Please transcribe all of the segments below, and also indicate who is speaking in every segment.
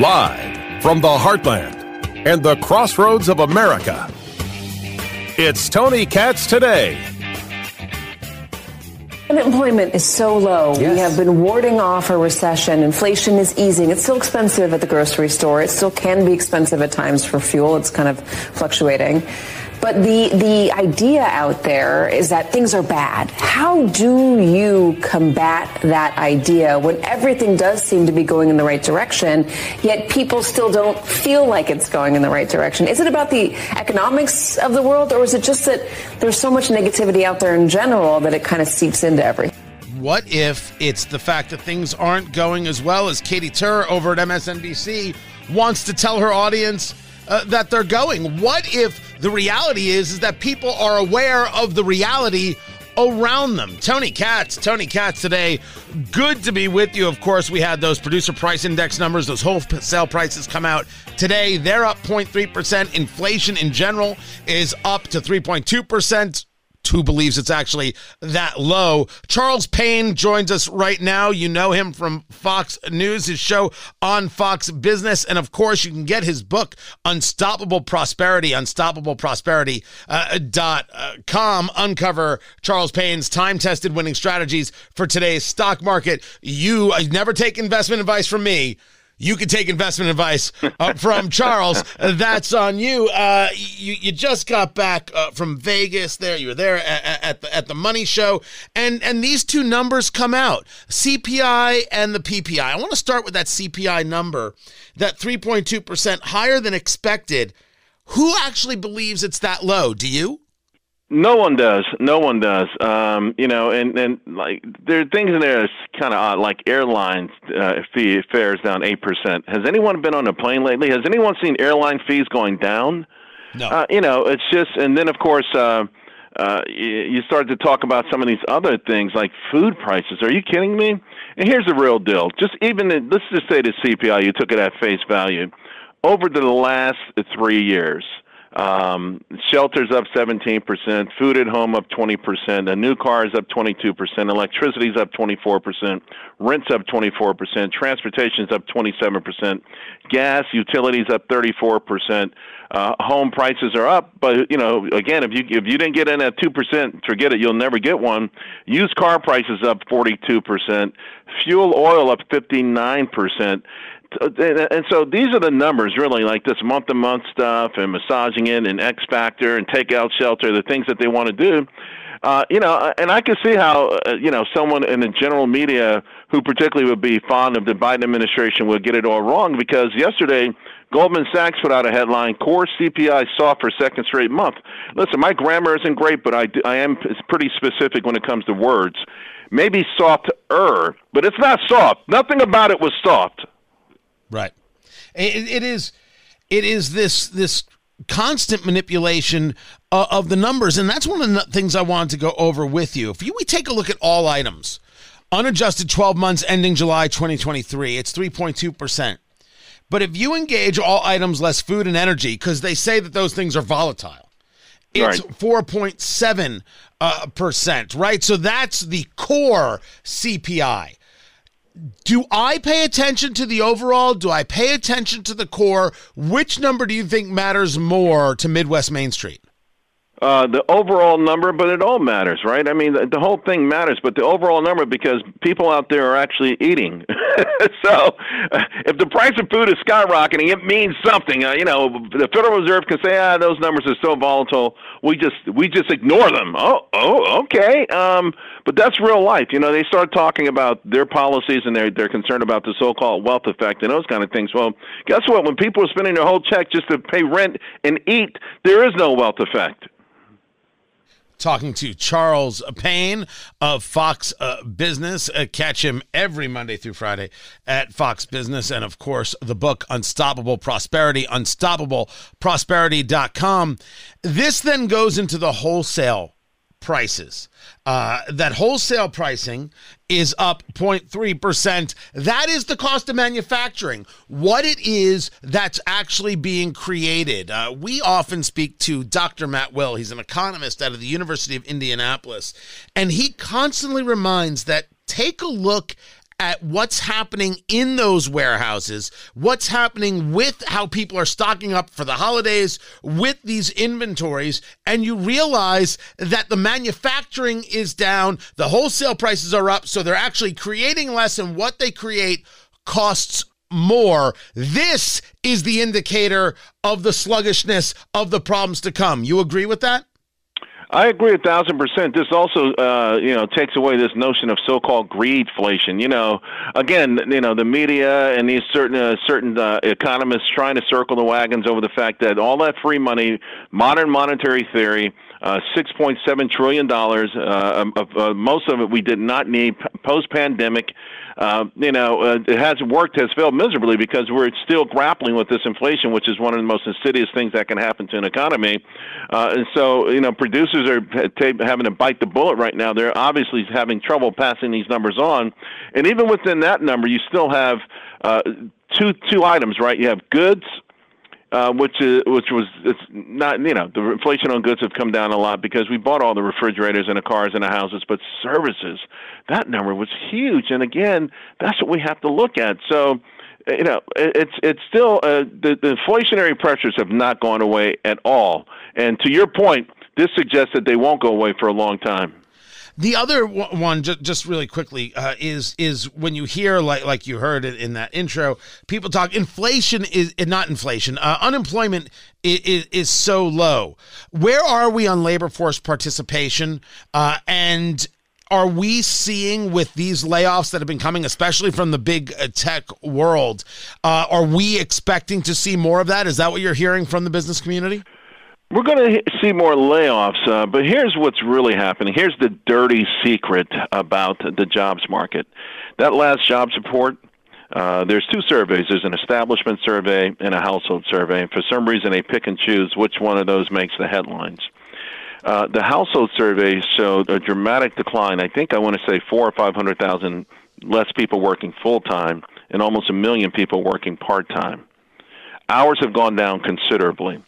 Speaker 1: Live from the heartland and the crossroads of America, it's Tony Katz today.
Speaker 2: Unemployment is so low.
Speaker 3: Yes.
Speaker 2: We have been warding off a recession. Inflation is easing. It's still expensive at the grocery store. It still can be expensive at times for fuel. It's kind of fluctuating. But the, the idea out there is that things are bad. How do you combat that idea when everything does seem to be going in the right direction, yet people still don't feel like it's going in the right direction? Is it about the economics of the world, or is it just that there's so much negativity out there in general that it kind of seeps into everything?
Speaker 4: What if it's the fact that things aren't going as well as Katie Tur over at MSNBC wants to tell her audience uh, that they're going? What if the reality is is that people are aware of the reality around them? Tony Katz, Tony Katz today. Good to be with you. Of course, we had those producer price index numbers, those wholesale prices come out today. They're up 0.3%. Inflation in general is up to 3.2% who believes it's actually that low. Charles Payne joins us right now. You know him from Fox News, his show on Fox Business. And of course, you can get his book, Unstoppable Prosperity, unstoppableprosperity.com. Uh, Uncover Charles Payne's time tested winning strategies for today's stock market. You uh, never take investment advice from me you could take investment advice uh, from Charles. That's on you. Uh, you. You just got back uh, from Vegas. There, you were there at, at, the at the Money Show, and and these two numbers come out: CPI and the PPI. I want to start with that CPI number, that three point two percent higher than expected. Who actually believes it's that low? Do you?
Speaker 5: No one does. No one does. Um, you know, and and like there are things in there that's kind of odd, like airlines uh, fee fares down eight percent. Has anyone been on a plane lately? Has anyone seen airline fees going down?
Speaker 4: No.
Speaker 5: Uh, you know, it's just, and then of course. Uh, uh, you start to talk about some of these other things like food prices. Are you kidding me? And here's the real deal. Just even the, let's just say the CPI, you took it at face value. Over the last three years, um, shelters up 17%, food at home up 20%, a new car is up 22%, electricity is up 24%, rents up 24%, transportation is up 27%, gas, utilities up 34%. Uh, home prices are up, but you know, again, if you if you didn't get in at two percent, forget it. You'll never get one. Used car prices up forty two percent. Fuel oil up fifty nine percent and so these are the numbers really like this month to month stuff and massaging it and X Factor and takeout shelter, the things that they want to do. Uh, you know, and I can see how uh, you know someone in the general media who particularly would be fond of the Biden administration would get it all wrong because yesterday Goldman Sachs put out a headline: "Core CPI soft for second straight month." Listen, my grammar isn't great, but I, I am pretty specific when it comes to words. Maybe softer, but it's not soft. Nothing about it was soft.
Speaker 4: Right. It, it is. It is this this constant manipulation uh, of the numbers, and that's one of the things I wanted to go over with you. If you, we take a look at all items, unadjusted 12 months ending July 2023, it's 3.2 percent. But if you engage all items less food and energy, because they say that those things are volatile, it's
Speaker 5: Right.
Speaker 4: 4.7 uh, percent, right? So that's the core CPI. Do I pay attention to the overall? Do I pay attention to the core? Which number do you think matters more to Midwest Main Street?
Speaker 5: Uh, the overall number, but it all matters, right? I mean, the, the whole thing matters, but the overall number because people out there are actually eating. so, uh, if the price of food is skyrocketing, it means something. Uh, you know, the Federal Reserve can say, "Ah, those numbers are so volatile. We just we just ignore them." Oh, oh, okay. Um, but that's real life. You know, they start talking about their policies and they're they're concerned about the so-called wealth effect and those kind of things. Well, guess what? When people are spending their whole check just to pay rent and eat, there is no wealth effect.
Speaker 4: Talking to Charles Payne of Fox uh, Business. Uh, catch him every Monday through Friday at Fox Business. And of course, the book Unstoppable Prosperity, unstoppableprosperity.com. This then goes into the wholesale prices. Uh, that wholesale pricing is up 0.3%. That is the cost of manufacturing. What it is that's actually being created. Uh, we often speak to Dr. Matt Will. He's an economist out of the University of Indianapolis. And he constantly reminds that take a look at what's happening in those warehouses, what's happening with how people are stocking up for the holidays with these inventories, and you realize that the manufacturing is down, the wholesale prices are up, so they're actually creating less, and what they create costs more. This is the indicator of the sluggishness of the problems to come. You agree with that?
Speaker 5: I agree a thousand percent. This also, uh, you know, takes away this notion of so-called greedflation. You know, again, you know, the media and these certain uh, certain uh, economists trying to circle the wagons over the fact that all that free money, modern monetary theory, uh, $6.7 trillion. Uh, uh, most of it we did not need post pandemic. Uh, you know, uh, it hasn't worked, has failed miserably because we're still grappling with this inflation, which is one of the most insidious things that can happen to an economy. Uh, and so, you know, producers are t- having to bite the bullet right now. They're obviously having trouble passing these numbers on. And even within that number, you still have uh, two two items, right? You have goods uh, which is which was it's not you know the inflation on goods have come down a lot because we bought all the refrigerators and the cars and the houses, but services that number was huge, and again that's what we have to look at. So you know it's it's still uh, the, the inflationary pressures have not gone away at all, and to your point, this suggests that they won't go away for a long time.
Speaker 4: The other one, just really quickly, uh, is is when you hear like like you heard it in that intro, people talk inflation is not inflation, uh, unemployment is, is so low. Where are we on labor force participation? Uh, and are we seeing with these layoffs that have been coming, especially from the big uh, tech world? Uh, are we expecting to see more of that? Is that what you're hearing from the business community?
Speaker 5: We're going to see more layoffs, uh, but here's what's really happening. Here's the dirty secret about the jobs market. That last job report, uh, there's two surveys. There's an establishment survey and a household survey. And for some reason, they pick and choose which one of those makes the headlines. Uh, the household survey showed a dramatic decline. I think I want to say four or five hundred thousand less people working full time, and almost a million people working part time. Hours have gone down considerably.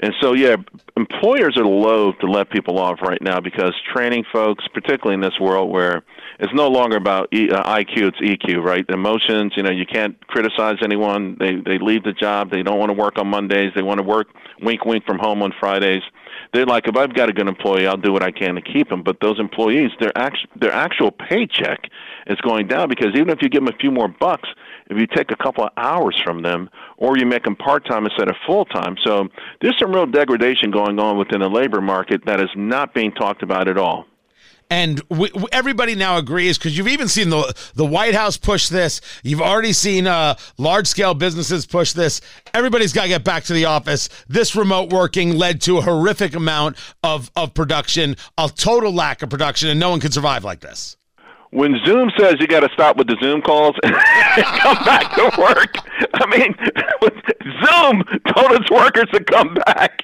Speaker 5: And so, yeah, employers are loath to let people off right now because training folks, particularly in this world where it's no longer about e, uh, IQ, it's EQ, right? Emotions, you know, you can't criticize anyone. They they leave the job. They don't want to work on Mondays. They want to work wink wink from home on Fridays. They're like, if I've got a good employee, I'll do what I can to keep them. But those employees, their act- their actual paycheck is going down because even if you give them a few more bucks, if you take a couple of hours from them or you make them part time instead of full time. So there's some real degradation going on within the labor market that is not being talked about at all.
Speaker 4: And we, everybody now agrees because you've even seen the the White House push this. You've already seen uh, large scale businesses push this. Everybody's got to get back to the office. This remote working led to a horrific amount of of production, a total lack of production, and no one can survive like this
Speaker 5: when Zoom says you got to stop with the Zoom calls and come back to work, I mean, Zoom told its workers to come back.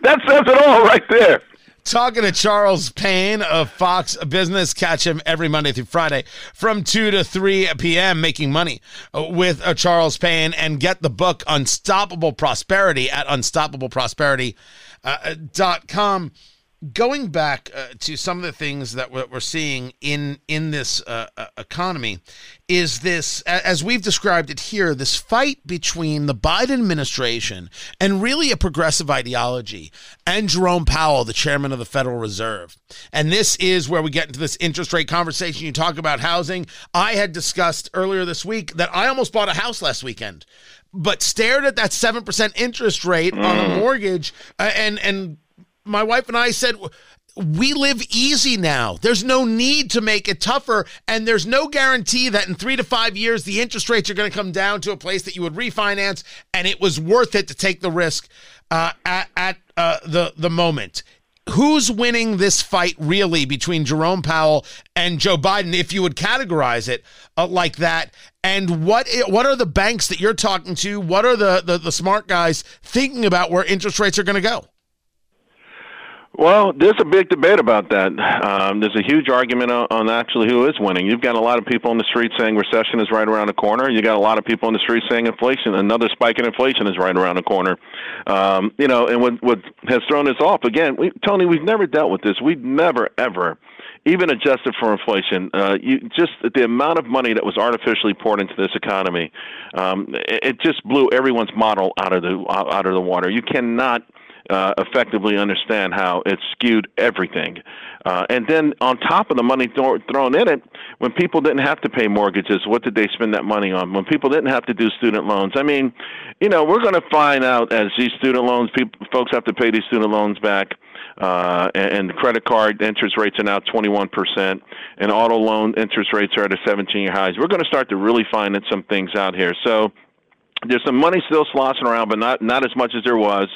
Speaker 5: That says it all right there.
Speaker 4: Talking to Charles Payne of Fox Business. Catch him every Monday through Friday from 2 to 3 p.m. making money with uh, Charles Payne and get the book Unstoppable Prosperity at unstoppableprosperity.com. Uh, going back uh, to some of the things that we're seeing in in this uh, uh, economy is this as we've described it here this fight between the Biden administration and really a progressive ideology and Jerome Powell the chairman of the Federal Reserve. And this is where we get into this interest rate conversation. You talk about housing. I had discussed earlier this week that I almost bought a house last weekend but stared at that 7% interest rate mm. on a mortgage uh, and and my wife and I said, we live easy now. There's no need to make it tougher. And there's no guarantee that in three to five years, the interest rates are going to come down to a place that you would refinance. And it was worth it to take the risk uh, at, at uh, the, the moment. Who's winning this fight really between Jerome Powell and Joe Biden, if you would categorize it uh, like that? And what what are the banks that you're talking to? What are the, the, the smart guys thinking about where interest rates are going to go?
Speaker 5: Well, there's a big debate about that. Um, there's a huge argument on, on actually who is winning. You've got a lot of people on the street saying recession is right around the corner. You got a lot of people on the street saying inflation, another spike in inflation is right around the corner. Um, you know, and what what has thrown us off again, we, Tony, we've never dealt with this. We've never ever even adjusted for inflation, uh, you just the amount of money that was artificially poured into this economy, um, it, it just blew everyone's model out of the out of the water. You cannot uh, effectively understand how it skewed everything. Uh, and then on top of the money th- thrown in it, when people didn't have to pay mortgages, what did they spend that money on? When people didn't have to do student loans, I mean, you know, we're going to find out as these student loans, people, folks have to pay these student loans back. Uh, and, and credit card interest rates are now 21%, and auto loan interest rates are at a 17 year highs. We're going to start to really find some things out here. So there's some money still sloshing around, but not not as much as there was.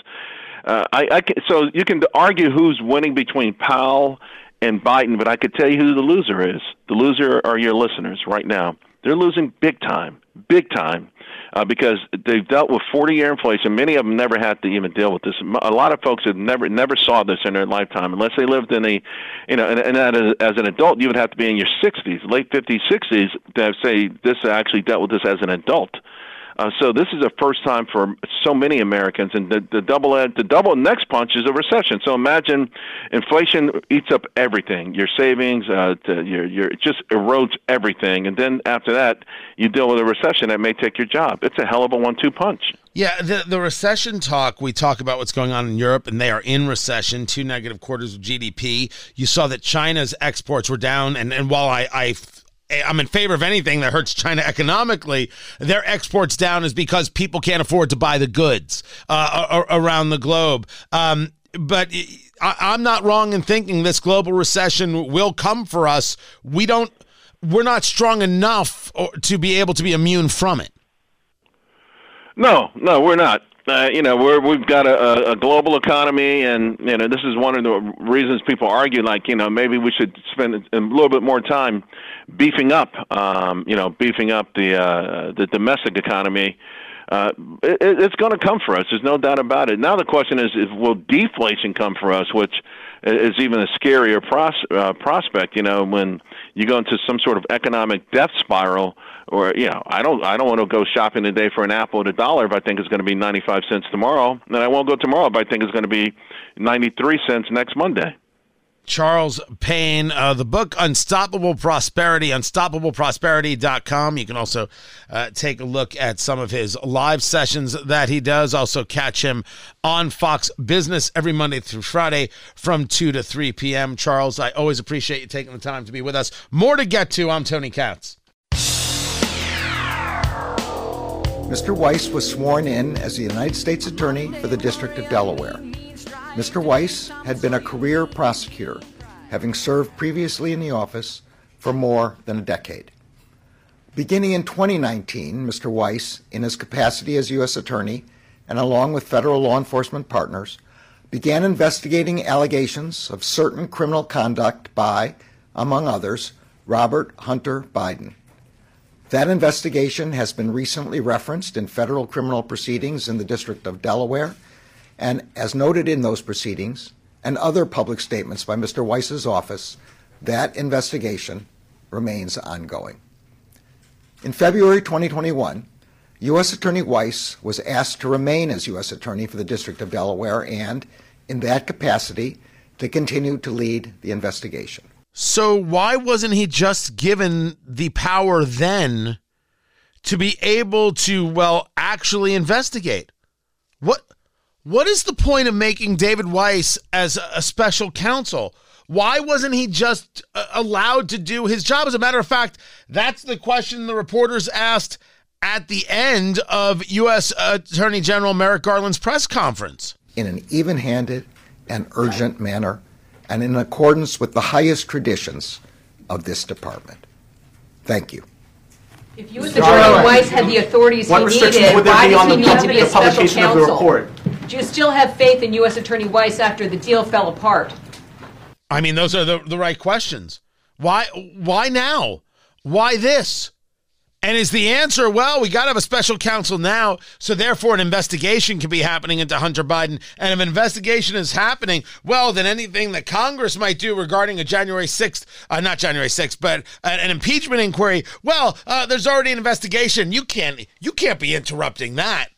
Speaker 5: Uh, I, I can, so you can argue who's winning between Powell and Biden, but I could tell you who the loser is. The loser are your listeners right now. They're losing big time, big time, uh, because they've dealt with 40-year inflation. Many of them never had to even deal with this. A lot of folks have never never saw this in their lifetime, unless they lived in a, you know, and, and as an adult, you would have to be in your 60s, late 50s, 60s, to say this actually dealt with this as an adult. Uh, so this is a first time for so many Americans, and the, the double the double next punch is a recession. So imagine inflation eats up everything, your savings, uh, to your your it just erodes everything, and then after that you deal with a recession that may take your job. It's a hell of a one-two punch.
Speaker 4: Yeah, the the recession talk. We talk about what's going on in Europe, and they are in recession, two negative quarters of GDP. You saw that China's exports were down, and and while I I I'm in favor of anything that hurts China economically. Their exports down is because people can't afford to buy the goods uh, around the globe. Um, but I, am not wrong in thinking this global recession will come for us. We don't. We're not strong enough to be able to be immune from it.
Speaker 5: No, no, we're not uh, you know, we're we've got a, a global economy, and you know, this is one of the reasons people argue, like, you know, maybe we should spend a little bit more time beefing up, um, you know, beefing up the uh, the domestic economy. Uh, it, it's going to come for us. There's no doubt about it. Now the question is, is will deflation come for us, which is even a scarier pros- uh, prospect. You know, when you go into some sort of economic death spiral or you know, I don't I don't want to go shopping today for an apple at a dollar if I think it's going to be 95 cents tomorrow, and I won't go tomorrow if I think it's going to be 93 cents next Monday.
Speaker 4: Charles Payne, uh, the book Unstoppable Prosperity, unstoppableprosperity.com. You can also uh, take a look at some of his live sessions that he does. Also, catch him on Fox Business every Monday through Friday from 2 to 3 p.m. Charles, I always appreciate you taking the time to be with us. More to get to. I'm Tony Katz.
Speaker 3: Mr. Weiss was sworn in as the United States Attorney for the District of Delaware. Mr. Weiss had been a career prosecutor, having served previously in the office for more than a decade. Beginning in 2019, Mr. Weiss, in his capacity as U.S. Attorney and along with federal law enforcement partners, began investigating allegations of certain criminal conduct by, among others, Robert Hunter Biden. That investigation has been recently referenced in federal criminal proceedings in the District of Delaware, and as noted in those proceedings and other public statements by Mr. Weiss's office, that investigation remains ongoing. In February 2021, U.S. Attorney Weiss was asked to remain as U.S. Attorney for the District of Delaware and, in that capacity, to continue to lead the investigation.
Speaker 4: So why wasn't he just given the power then to be able to well actually investigate? What what is the point of making David Weiss as a special counsel? Why wasn't he just uh, allowed to do his job? As a matter of fact, that's the question the reporters asked at the end of U.S. Attorney General Merrick Garland's press conference.
Speaker 3: In an even handed and urgent manner, and in accordance with the highest traditions of this department. Thank you.
Speaker 6: If U.S. Attorney Weiss had the authorities
Speaker 7: what
Speaker 6: he needed, why
Speaker 7: does
Speaker 6: he need to be a special
Speaker 7: counsel?
Speaker 6: Do you still have faith in U.S. Attorney Weiss after the deal fell apart?
Speaker 4: I mean, those are the, the right questions. Why? Why now? Why this? And is the answer, well, we got to have a special counsel now, so therefore an investigation can be happening into Hunter Biden. And if an investigation is happening, well, then anything that Congress might do regarding a January 6th, uh, not January 6th, but an, impeachment inquiry, well, uh, there's already an investigation. You can't, you can't be interrupting that.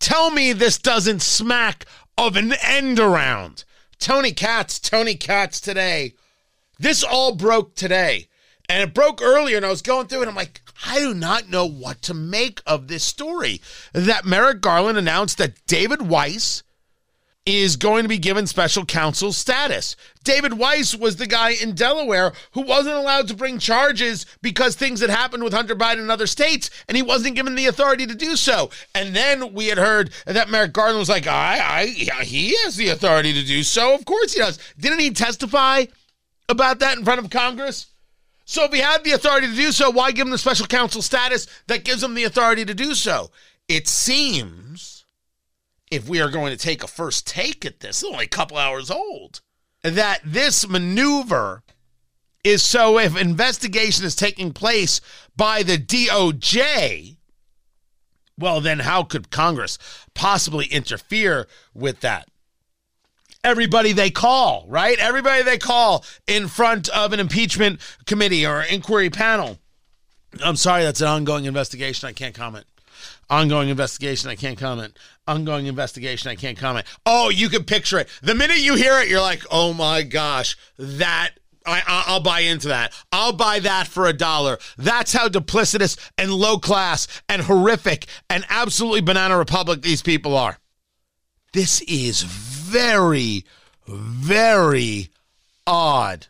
Speaker 4: Tell me this doesn't smack of an end around. Tony Katz, Tony Katz today. This all broke today. And it broke earlier, and I was going through it. I'm like, I do not know what to make of this story. That Merrick Garland announced that David Weiss is going to be given special counsel status. David Weiss was the guy in Delaware who wasn't allowed to bring charges because things had happened with Hunter Biden in other states, and he wasn't given the authority to do so. And then we had heard that Merrick Garland was like, I, I, yeah, he has the authority to do so. Of course he does. Didn't he testify about that in front of Congress? So if he had the authority to do so, why give him the special counsel status that gives him the authority to do so? It seems, if we are going to take a first take at this, it's only a couple hours old, that this maneuver is so if investigation is taking place by the DOJ, well, then how could Congress possibly interfere with that? Everybody they call, right? Everybody they call in front of an impeachment committee or inquiry panel. I'm sorry, that's an ongoing investigation. I can't comment. Ongoing investigation, I can't comment. Ongoing investigation, I can't comment. Oh, you can picture it. The minute you hear it, you're like, oh my gosh, that I, will buy into that. I'll buy that for a dollar. That's how duplicitous and low class and horrific and absolutely banana republic these people are. This is very, very odd.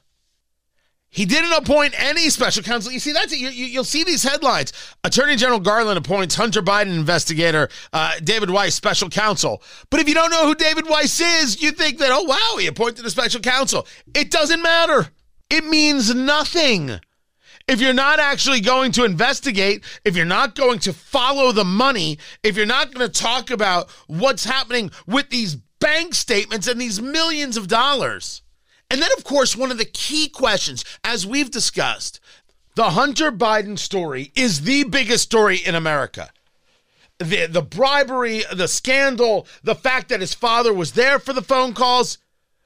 Speaker 4: He didn't appoint any special counsel. You see, that's you, you, will see these headlines. Attorney General Garland appoints Hunter Biden investigator uh, David Weiss special counsel. But if you don't know who David Weiss is, you think that oh wow, he appointed a special counsel. It doesn't matter. It means nothing. If you're not actually going to investigate, if you're not going to follow the money, if you're not going to talk about what's happening with these bank statements and these millions of dollars. And then, of course, one of the key questions, as we've discussed, the Hunter Biden story is the biggest story in America. The, the bribery, the scandal, the fact that his father was there for the phone calls.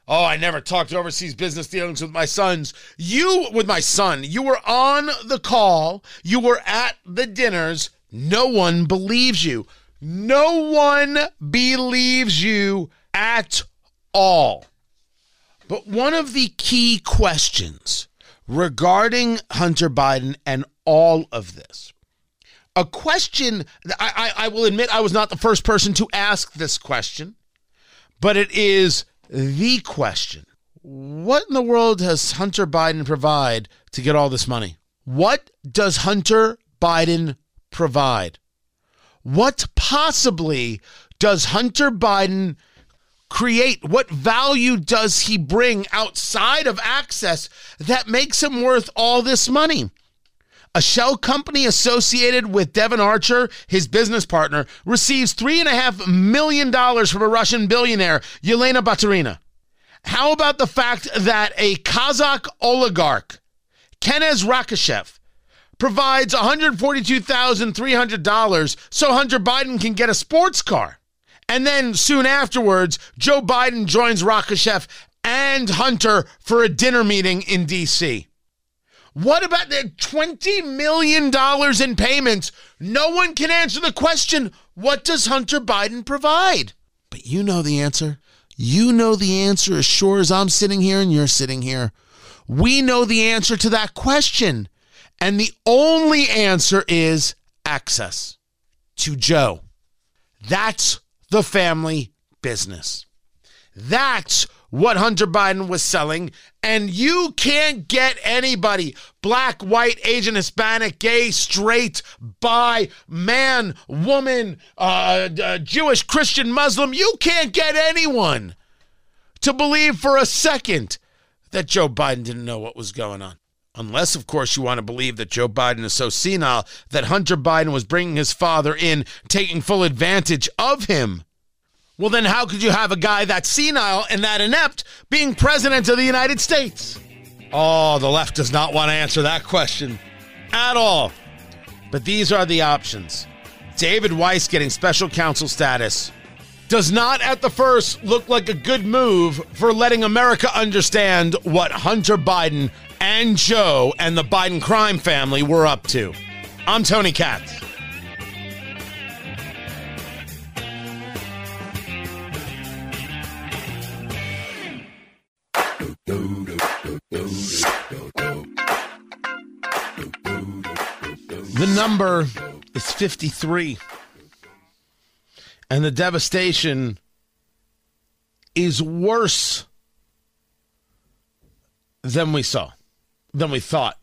Speaker 4: Oh, I never talked overseas business dealings with my sons. You, with my son, you were on the call, you were at the dinners. No one believes you. No one believes you at all. But one of the key questions regarding Hunter Biden and all of this, a question I, I, I, will admit I was not the first person to ask this question, but it is the question. What in the world does Hunter Biden provide to get all this money? What does Hunter Biden provide? What possibly does Hunter Biden create? What value does he bring outside of access that makes him worth all this money? A shell company associated with Devon Archer, his business partner, receives $3.5 million from a Russian billionaire, Yelena Baturina. How about the fact that a Kazakh oligarch, Kenes Rakishev, provides $142,300 so Hunter Biden can get a sports car? And then soon afterwards, Joe Biden joins Rakishev and Hunter for a dinner meeting in D.C. What about the $20 million in payments? No one can answer the question what does Hunter Biden provide? But you know the answer. You know the answer as sure as I'm sitting here and you're sitting here. We know the answer to that question. And the only answer is access to Joe. That's the family business. That's what Hunter Biden was selling. And you can't get anybody black, white, Asian, Hispanic, gay, straight, bi, man, woman, uh, uh, Jewish, Christian, Muslim. You can't get anyone to believe for a second that Joe Biden didn't know what was going on. Unless, of course, you want to believe that Joe Biden is so senile that Hunter Biden was bringing his father in, taking full advantage of him. Well, then, how could you have a guy that senile and that inept being president of the United States? Oh, the left does not want to answer that question at all. But these are the options David Weiss getting special counsel status does not at the first look like a good move for letting America understand what Hunter Biden and Joe and the Biden crime family were up to. I'm Tony Katz. The number is 53. And the devastation is worse than we saw than we thought,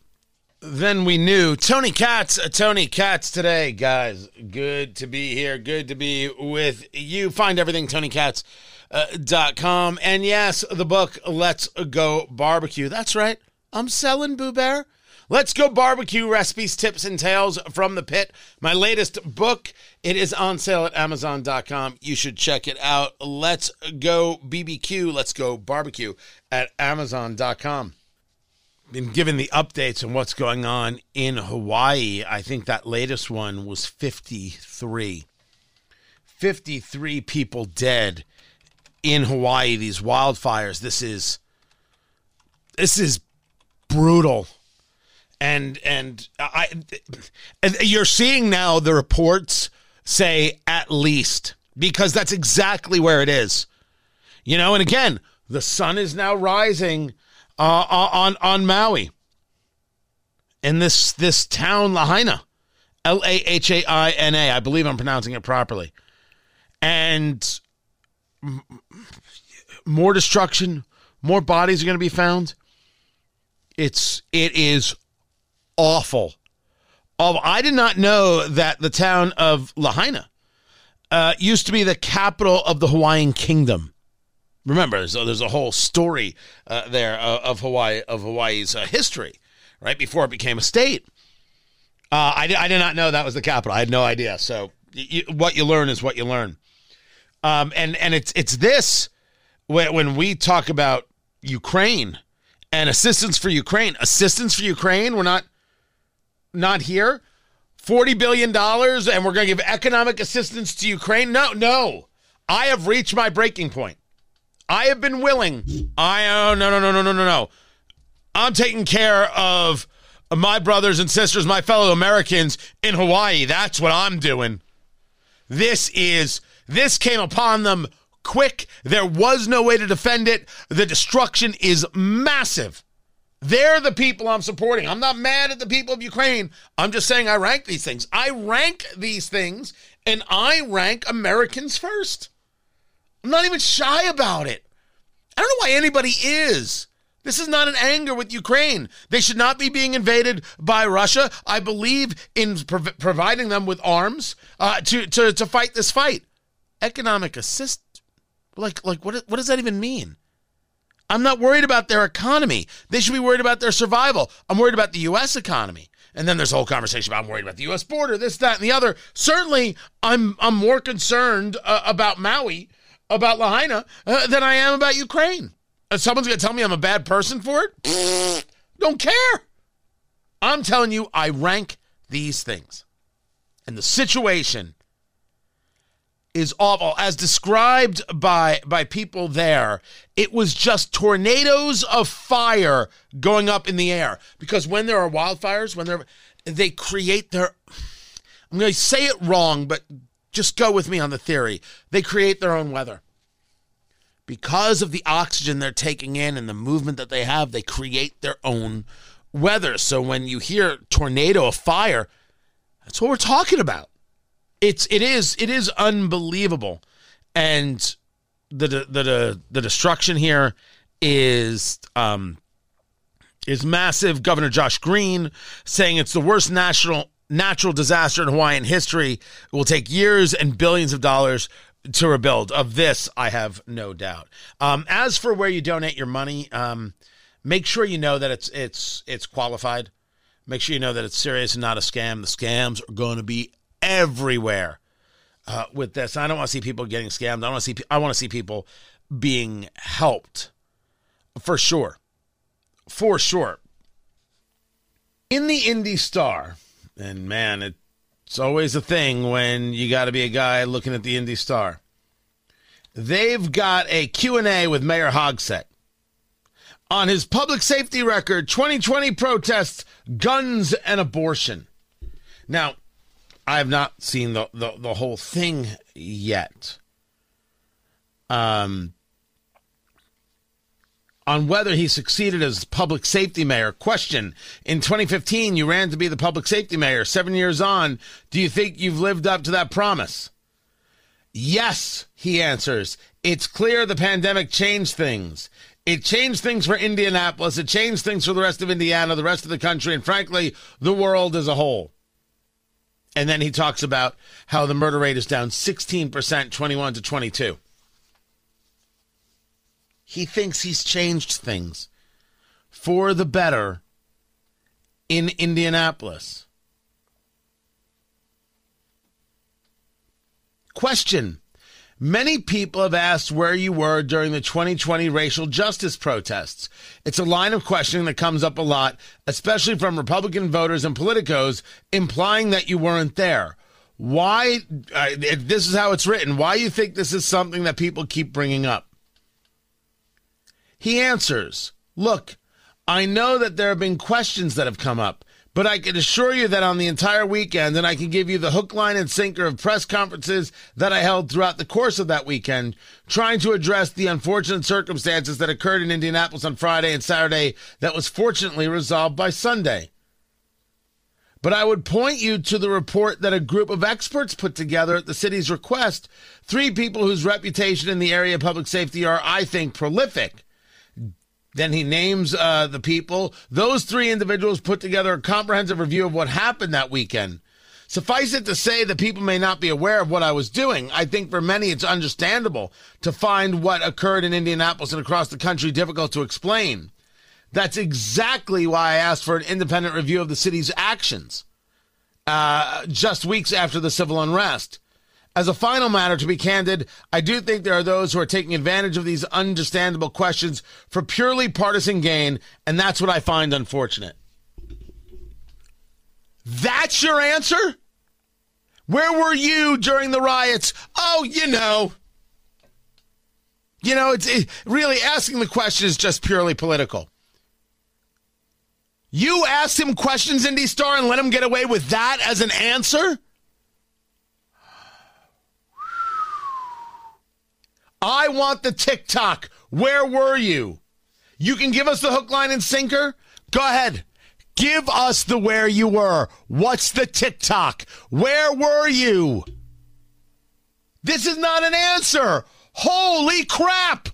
Speaker 4: than we knew. Tony Katz, uh, Tony Katz today, guys. Good to be here. Good to be with you. Find everything TonyKatz.com. Uh, and yes, the book, Let's Go Barbecue. That's right. I'm selling Boo Bear. Let's go barbecue recipes, tips, and tales from the pit. My latest book. It is on sale at Amazon.com. You should check it out. Let's go BBQ. Let's go barbecue at Amazon.com. Been given the updates on what's going on in Hawaii. I think that latest one was 53. 53 people dead in Hawaii. These wildfires. This is this is brutal and and I and you're seeing now the reports say at least because that's exactly where it is. You know, and again, the sun is now rising uh, on on Maui. In this this town Lahaina, L A H A I N A. I believe I'm pronouncing it properly. And more destruction, more bodies are going to be found. It's it is awful. Oh, I did not know that the town of Lahaina uh, used to be the capital of the Hawaiian Kingdom. Remember, so there's a whole story uh, there of, of Hawaii of Hawaii's uh, history, right before it became a state. Uh, I, I did not know that was the capital. I had no idea. So you, what you learn is what you learn. Um, and and it's it's this when, when we talk about Ukraine and assistance for Ukraine, assistance for Ukraine. We're not not here. $40 billion and we're going to give economic assistance to Ukraine? No, no. I have reached my breaking point. I have been willing. I, oh, no, no, no, no, no, no, no. I'm taking care of my brothers and sisters, my fellow Americans in Hawaii. That's what I'm doing. This is, this came upon them quick. There was no way to defend it. The destruction is massive. They're the people I'm supporting. I'm not mad at the people of Ukraine. I'm just saying I rank these things. I rank these things and I rank Americans first. I'm not even shy about it. I don't know why anybody is. This is not an anger with Ukraine. They should not be being invaded by Russia. I believe in prov- providing them with arms uh, to, to, to fight this fight. Economic assist, like like what what does that even mean? I'm not worried about their economy. They should be worried about their survival. I'm worried about the U.S. economy. And then there's a whole conversation about I'm worried about the U.S. border, this, that, and the other. Certainly, I'm I'm more concerned uh, about Maui, about Lahaina, uh, than I am about Ukraine. Uh, someone's going to tell me I'm a bad person for it? Don't care. I'm telling you, I rank these things. And the situation is awful as described by by people there it was just tornadoes of fire going up in the air because when there are wildfires when they're they create their i'm going to say it wrong but just go with me on the theory. They create their own weather. Because of the oxygen they're taking in and the movement that they have they create their own weather. So when you hear tornado of fire that's what we're talking about. It's it is it is unbelievable, and the the the, the destruction here is um is massive. Governor Josh Green saying it's the worst national natural disaster in Hawaiian history. It will take years and billions of dollars to rebuild. Of this, I have no doubt. Um, as for where you donate your money, um, make sure you know that it's it's it's qualified. Make sure you know that it's serious and not a scam. The scams are going to be everywhere uh, with this. I don't want to see people getting scammed. I want to see. I want to see people being helped for sure, for sure. In the Indy Star, and man, it's always a thing when you got to be a guy looking at the Indy Star. They've got a Q&A with Mayor Hogsett on his public safety record 2020 protests, guns, and abortion. Now, I have not seen the, the, the whole thing yet. Um, on whether he succeeded as public safety mayor. Question In 2015, you ran to be the public safety mayor. Seven years on, do you think you've lived up to that promise? Yes, he answers. It's clear the pandemic changed things. It changed things for Indianapolis. It changed things for the rest of Indiana, the rest of the country, and frankly, the world as a whole. And then he talks about how the murder rate is down 16%, 21 to 22. He thinks he's changed things for the better in Indianapolis. Question Many people have asked where you were during the 2020 racial justice protests. It's a line of questioning that comes up a lot, especially from Republican voters and politicos, implying that you weren't there. Why? Uh, this is how it's written. Why you think this is something that people keep bringing up? He answers, Look, I know that there have been questions that have come up. But I can assure you that on the entire weekend, and I can give you the hook, line, and sinker of press conferences that I held throughout the course of that weekend, trying to address the unfortunate circumstances that occurred in Indianapolis on Friday and Saturday that was fortunately resolved by Sunday. But I would point you to the report that a group of experts put together at the city's request, three people whose reputation in the area of public safety are, I think, prolific. Then he names uh, the people. Those three individuals put together a comprehensive review of what happened that weekend. Suffice it to say that people may not be aware of what I was doing. I think for many it's understandable to find what occurred in Indianapolis and across the country difficult to explain. That's exactly why I asked for an independent review of the city's actions uh, just weeks after the civil unrest. As a final matter, to be candid, I do think there are those who are taking advantage of these understandable questions for purely partisan gain, and that's what I find unfortunate. That's your answer? Where were you during the riots? Oh, you know. You know, it's it, really asking the question is just purely political. You asked him questions, Indy Star, and let him get away with that as an answer? I want the TikTok. Where were you? You can give us the hook, line, and sinker. Go ahead. Give us the where you were. What's the TikTok? Where were you? This is not an answer. Holy crap.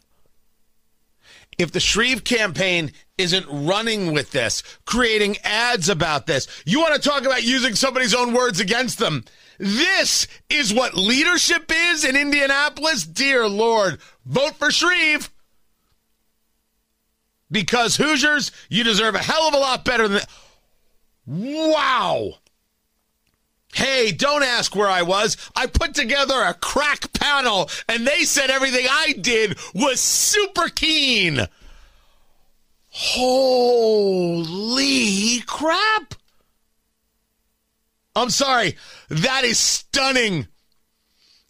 Speaker 4: If the Shreve campaign isn't running with this, creating ads about this, you want to talk about using somebody's own words against them. This is what leadership is in Indianapolis. Dear Lord, vote for Shreve. Because Hoosiers, you deserve a hell of a lot better than that. Wow. Hey, don't ask where I was. I put together a crack panel and they said everything I did was super keen. Holy crap. I'm sorry. That is stunning.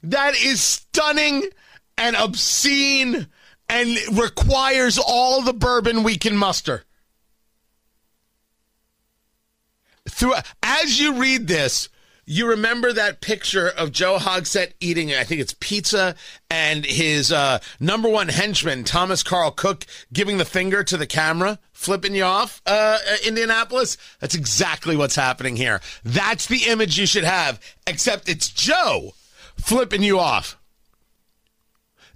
Speaker 4: That is stunning and obscene and requires all the bourbon we can muster. Through as you read this, you remember that picture of Joe Hogsett eating, I think it's pizza, and his uh, number one henchman, Thomas Carl Cook, giving the finger to the camera, flipping you off, uh, uh, Indianapolis? That's exactly what's happening here. That's the image you should have, except it's Joe flipping you off.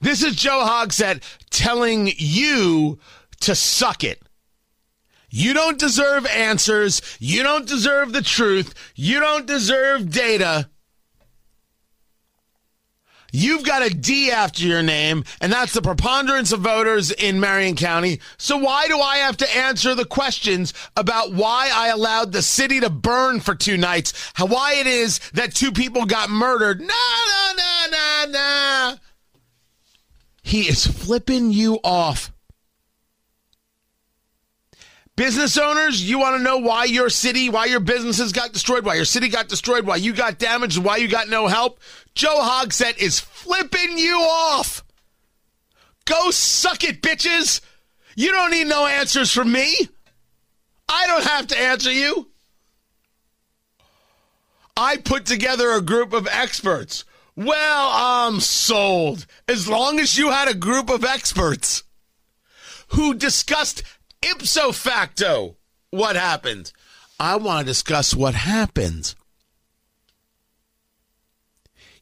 Speaker 4: This is Joe Hogsett telling you to suck it. You don't deserve answers. You don't deserve the truth. You don't deserve data. You've got a D after your name, and that's the preponderance of voters in Marion County. So why do I have to answer the questions about why I allowed the city to burn for two nights? How, why it is that two people got murdered? No, no, no, no, no. He is flipping you off. Business owners, you want to know why your city, why your businesses got destroyed, why your city got destroyed, why you got damaged, why you got no help? Joe Hogsett is flipping you off. Go suck it, bitches. You don't need no answers from me. I don't have to answer you. I put together a group of experts. Well, I'm sold. As long as you had a group of experts who discussed ipso facto what happened. I want to discuss what happened.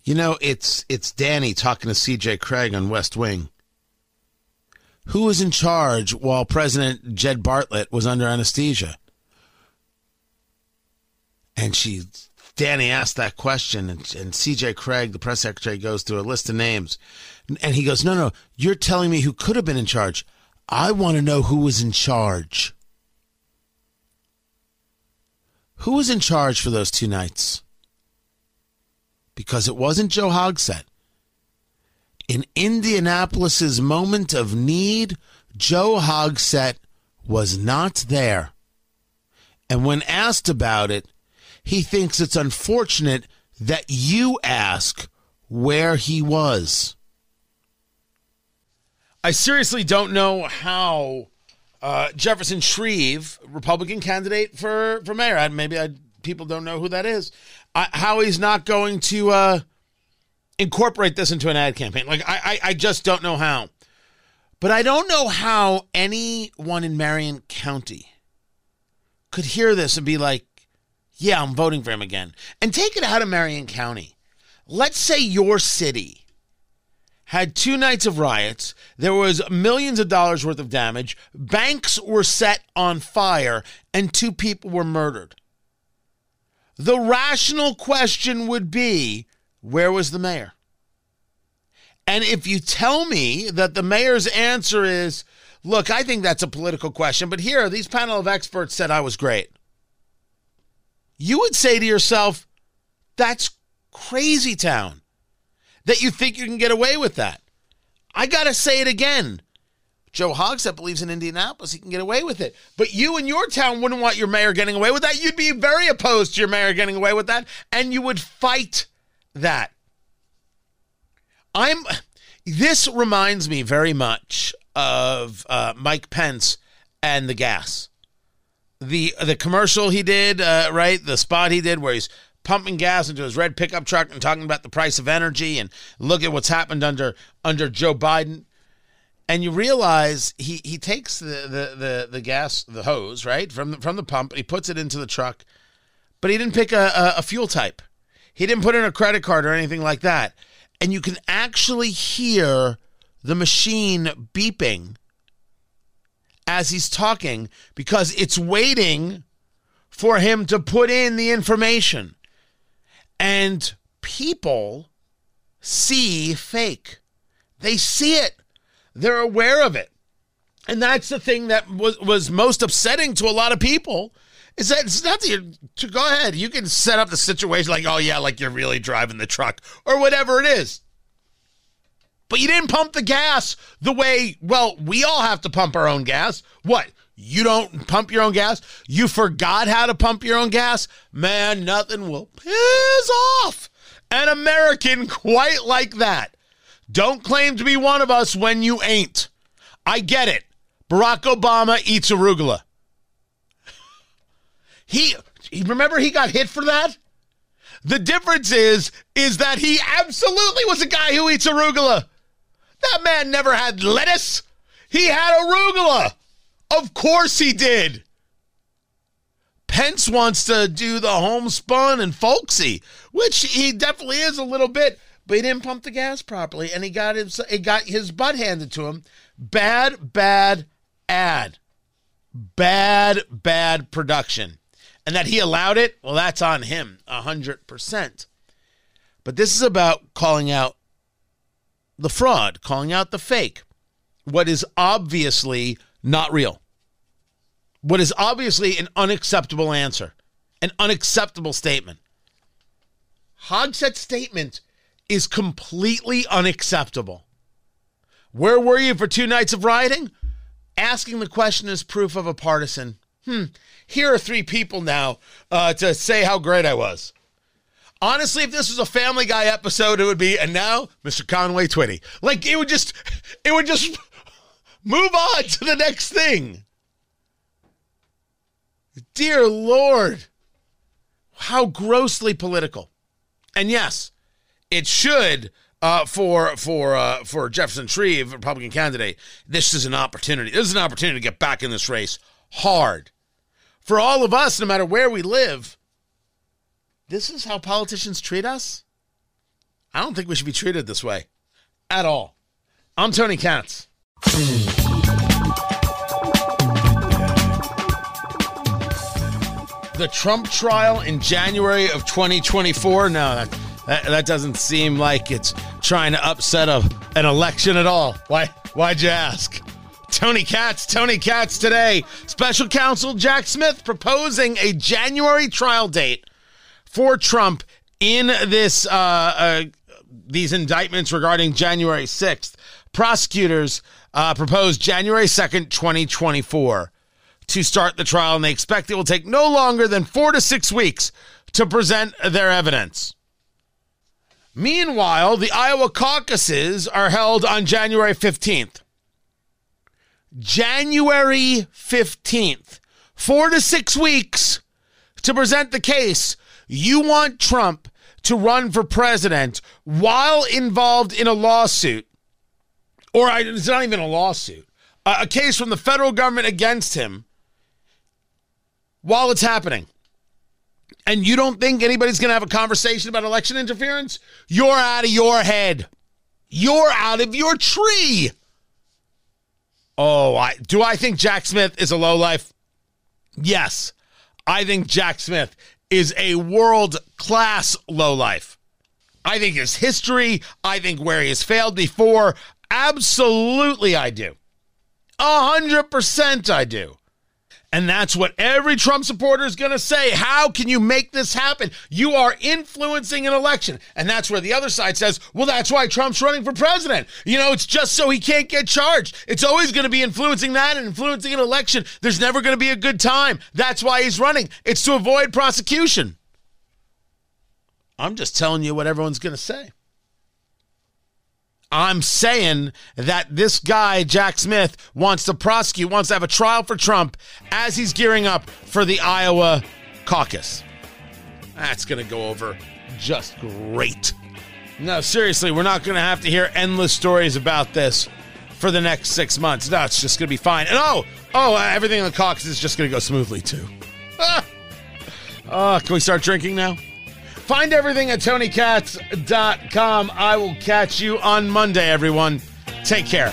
Speaker 4: You know, it's it's Danny talking to CJ Cregg on West Wing. Who was in charge while President Jed Bartlet was under anesthesia? And she Danny asked that question, and, and CJ Cregg, the press secretary, goes through a list of names. And he goes, No, no, you're telling me who could have been in charge. I want to know who was in charge. Who was in charge for those two nights? Because it wasn't Joe Hogsett. In Indianapolis's moment of need, Joe Hogsett was not there. And when asked about it, he thinks it's unfortunate that you ask where he was. I seriously don't know how uh, Jefferson Shreve, Republican candidate for, for mayor, maybe I, people don't know who that is, uh, how he's not going to uh, incorporate this into an ad campaign. Like, I, I, I just don't know how. But I don't know how anyone in Marion County could hear this and be like, yeah, I'm voting for him again. And take it out of Marion County. Let's say your city had two nights of riots. There was millions of dollars worth of damage. Banks were set on fire, and two people were murdered. The rational question would be where was the mayor? And if you tell me that the mayor's answer is, look, I think that's a political question, but here, these panel of experts said I was great you would say to yourself, that's crazy town that you think you can get away with that. I got to say it again. Joe Hogsett believes in Indianapolis, he can get away with it. But you and your town wouldn't want your mayor getting away with that. You'd be very opposed to your mayor getting away with that, and you would fight that. I'm. This reminds me very much of uh, Mike Pence and the gas the the commercial he did, uh, right? The spot he did where he's pumping gas into his red pickup truck and talking about the price of energy and look at what's happened under under Joe Biden. And you realize he he takes the the the, the gas the hose right from the, from the pump he puts it into the truck, but he didn't pick a, a, a fuel type. He didn't put in a credit card or anything like that. And you can actually hear the machine beeping as he's talking because it's waiting for him to put in the information. And people see fake. They see it. They're aware of it. And that's the thing that was, was most upsetting to a lot of people is that it's not the, to go ahead. You can set up the situation like, oh, yeah, like you're really driving the truck or whatever it is but you didn't pump the gas the way, well, we all have to pump our own gas. What? You don't pump your own gas? You forgot how to pump your own gas? Man, nothing will piss off an American quite like that. Don't claim to be one of us when you ain't. I get it. Barack Obama eats arugula. He remember he got hit for that? The difference is is that he absolutely was a guy who eats arugula. That man never had lettuce. He had arugula. Of course he did. Pence wants to do the homespun and folksy, which he definitely is a little bit, but he didn't pump the gas properly, and he got his got his butt handed to him. Bad, bad ad. Bad, bad production. And that he allowed it, well, that's on him, hundred percent. But this is about calling out the fraud, calling out the fake, what is obviously not real, what is obviously an unacceptable answer, an unacceptable statement. Hogsett's statement is completely unacceptable. Where were you for two nights of rioting? Asking the question is proof of a partisan. Hmm. Here are three people now uh, to say how great I was. Honestly, if this was a Family Guy episode, it would be, and now Mr. Conway Twitty. Like it would just, it would just move on to the next thing. Dear Lord, how grossly political. And yes, it should uh, for for uh, for Jefferson Shreve, Republican candidate. This is an opportunity. This is an opportunity to get back in this race hard. For all of us, no matter where we live, this is how politicians treat us. I don't think we should be treated this way at all. I'm Tony Katz. The Trump trial in January of 2024. No, that, that, that doesn't seem like it's trying to upset a, an election at all. Why? Why'd you ask? Tony Katz, Tony Katz today. Special counsel Jack Smith proposing a January trial date for Trump in this uh, uh, these indictments regarding January 6th. Prosecutors uh, proposed January 2nd, 2024 to start the trial, and they expect it will take no longer than four to six weeks to present their evidence. Meanwhile, the Iowa caucuses are held on January 15th. January 15th, four to six weeks to present the case. You want Trump to run for president while involved in a lawsuit, or it's not even a lawsuit, a case from the federal government against him while it's happening. And you don't think anybody's going to have a conversation about election interference? You're out of your head. You're out of your tree. Oh, I, do I think Jack Smith is a lowlife? Yes. I think Jack Smith is a world class lowlife. I think his history, I think where he has failed before, absolutely I do. A hundred percent I do. And that's what every Trump supporter is going to say. How can you make this happen? You are influencing an election. And that's where the other side says, well, that's why Trump's running for president. You know, it's just so he can't get charged. It's always going to be influencing that and influencing an election. There's never going to be a good time. That's why he's running. It's to avoid prosecution. I'm just telling you what everyone's going to say. I'm saying that this guy, Jack Smith, wants to prosecute, wants to have a trial for Trump as he's gearing up for the Iowa caucus. That's going to go over just great. No, seriously, we're not going to have to hear endless stories about this for the next six months. No, it's just going to be fine. And oh, oh, everything in the caucus is just going to go smoothly too. Ah. Oh, can we start drinking now? Find everything at TonyKatz.com. I will catch you on Monday, everyone. Take care.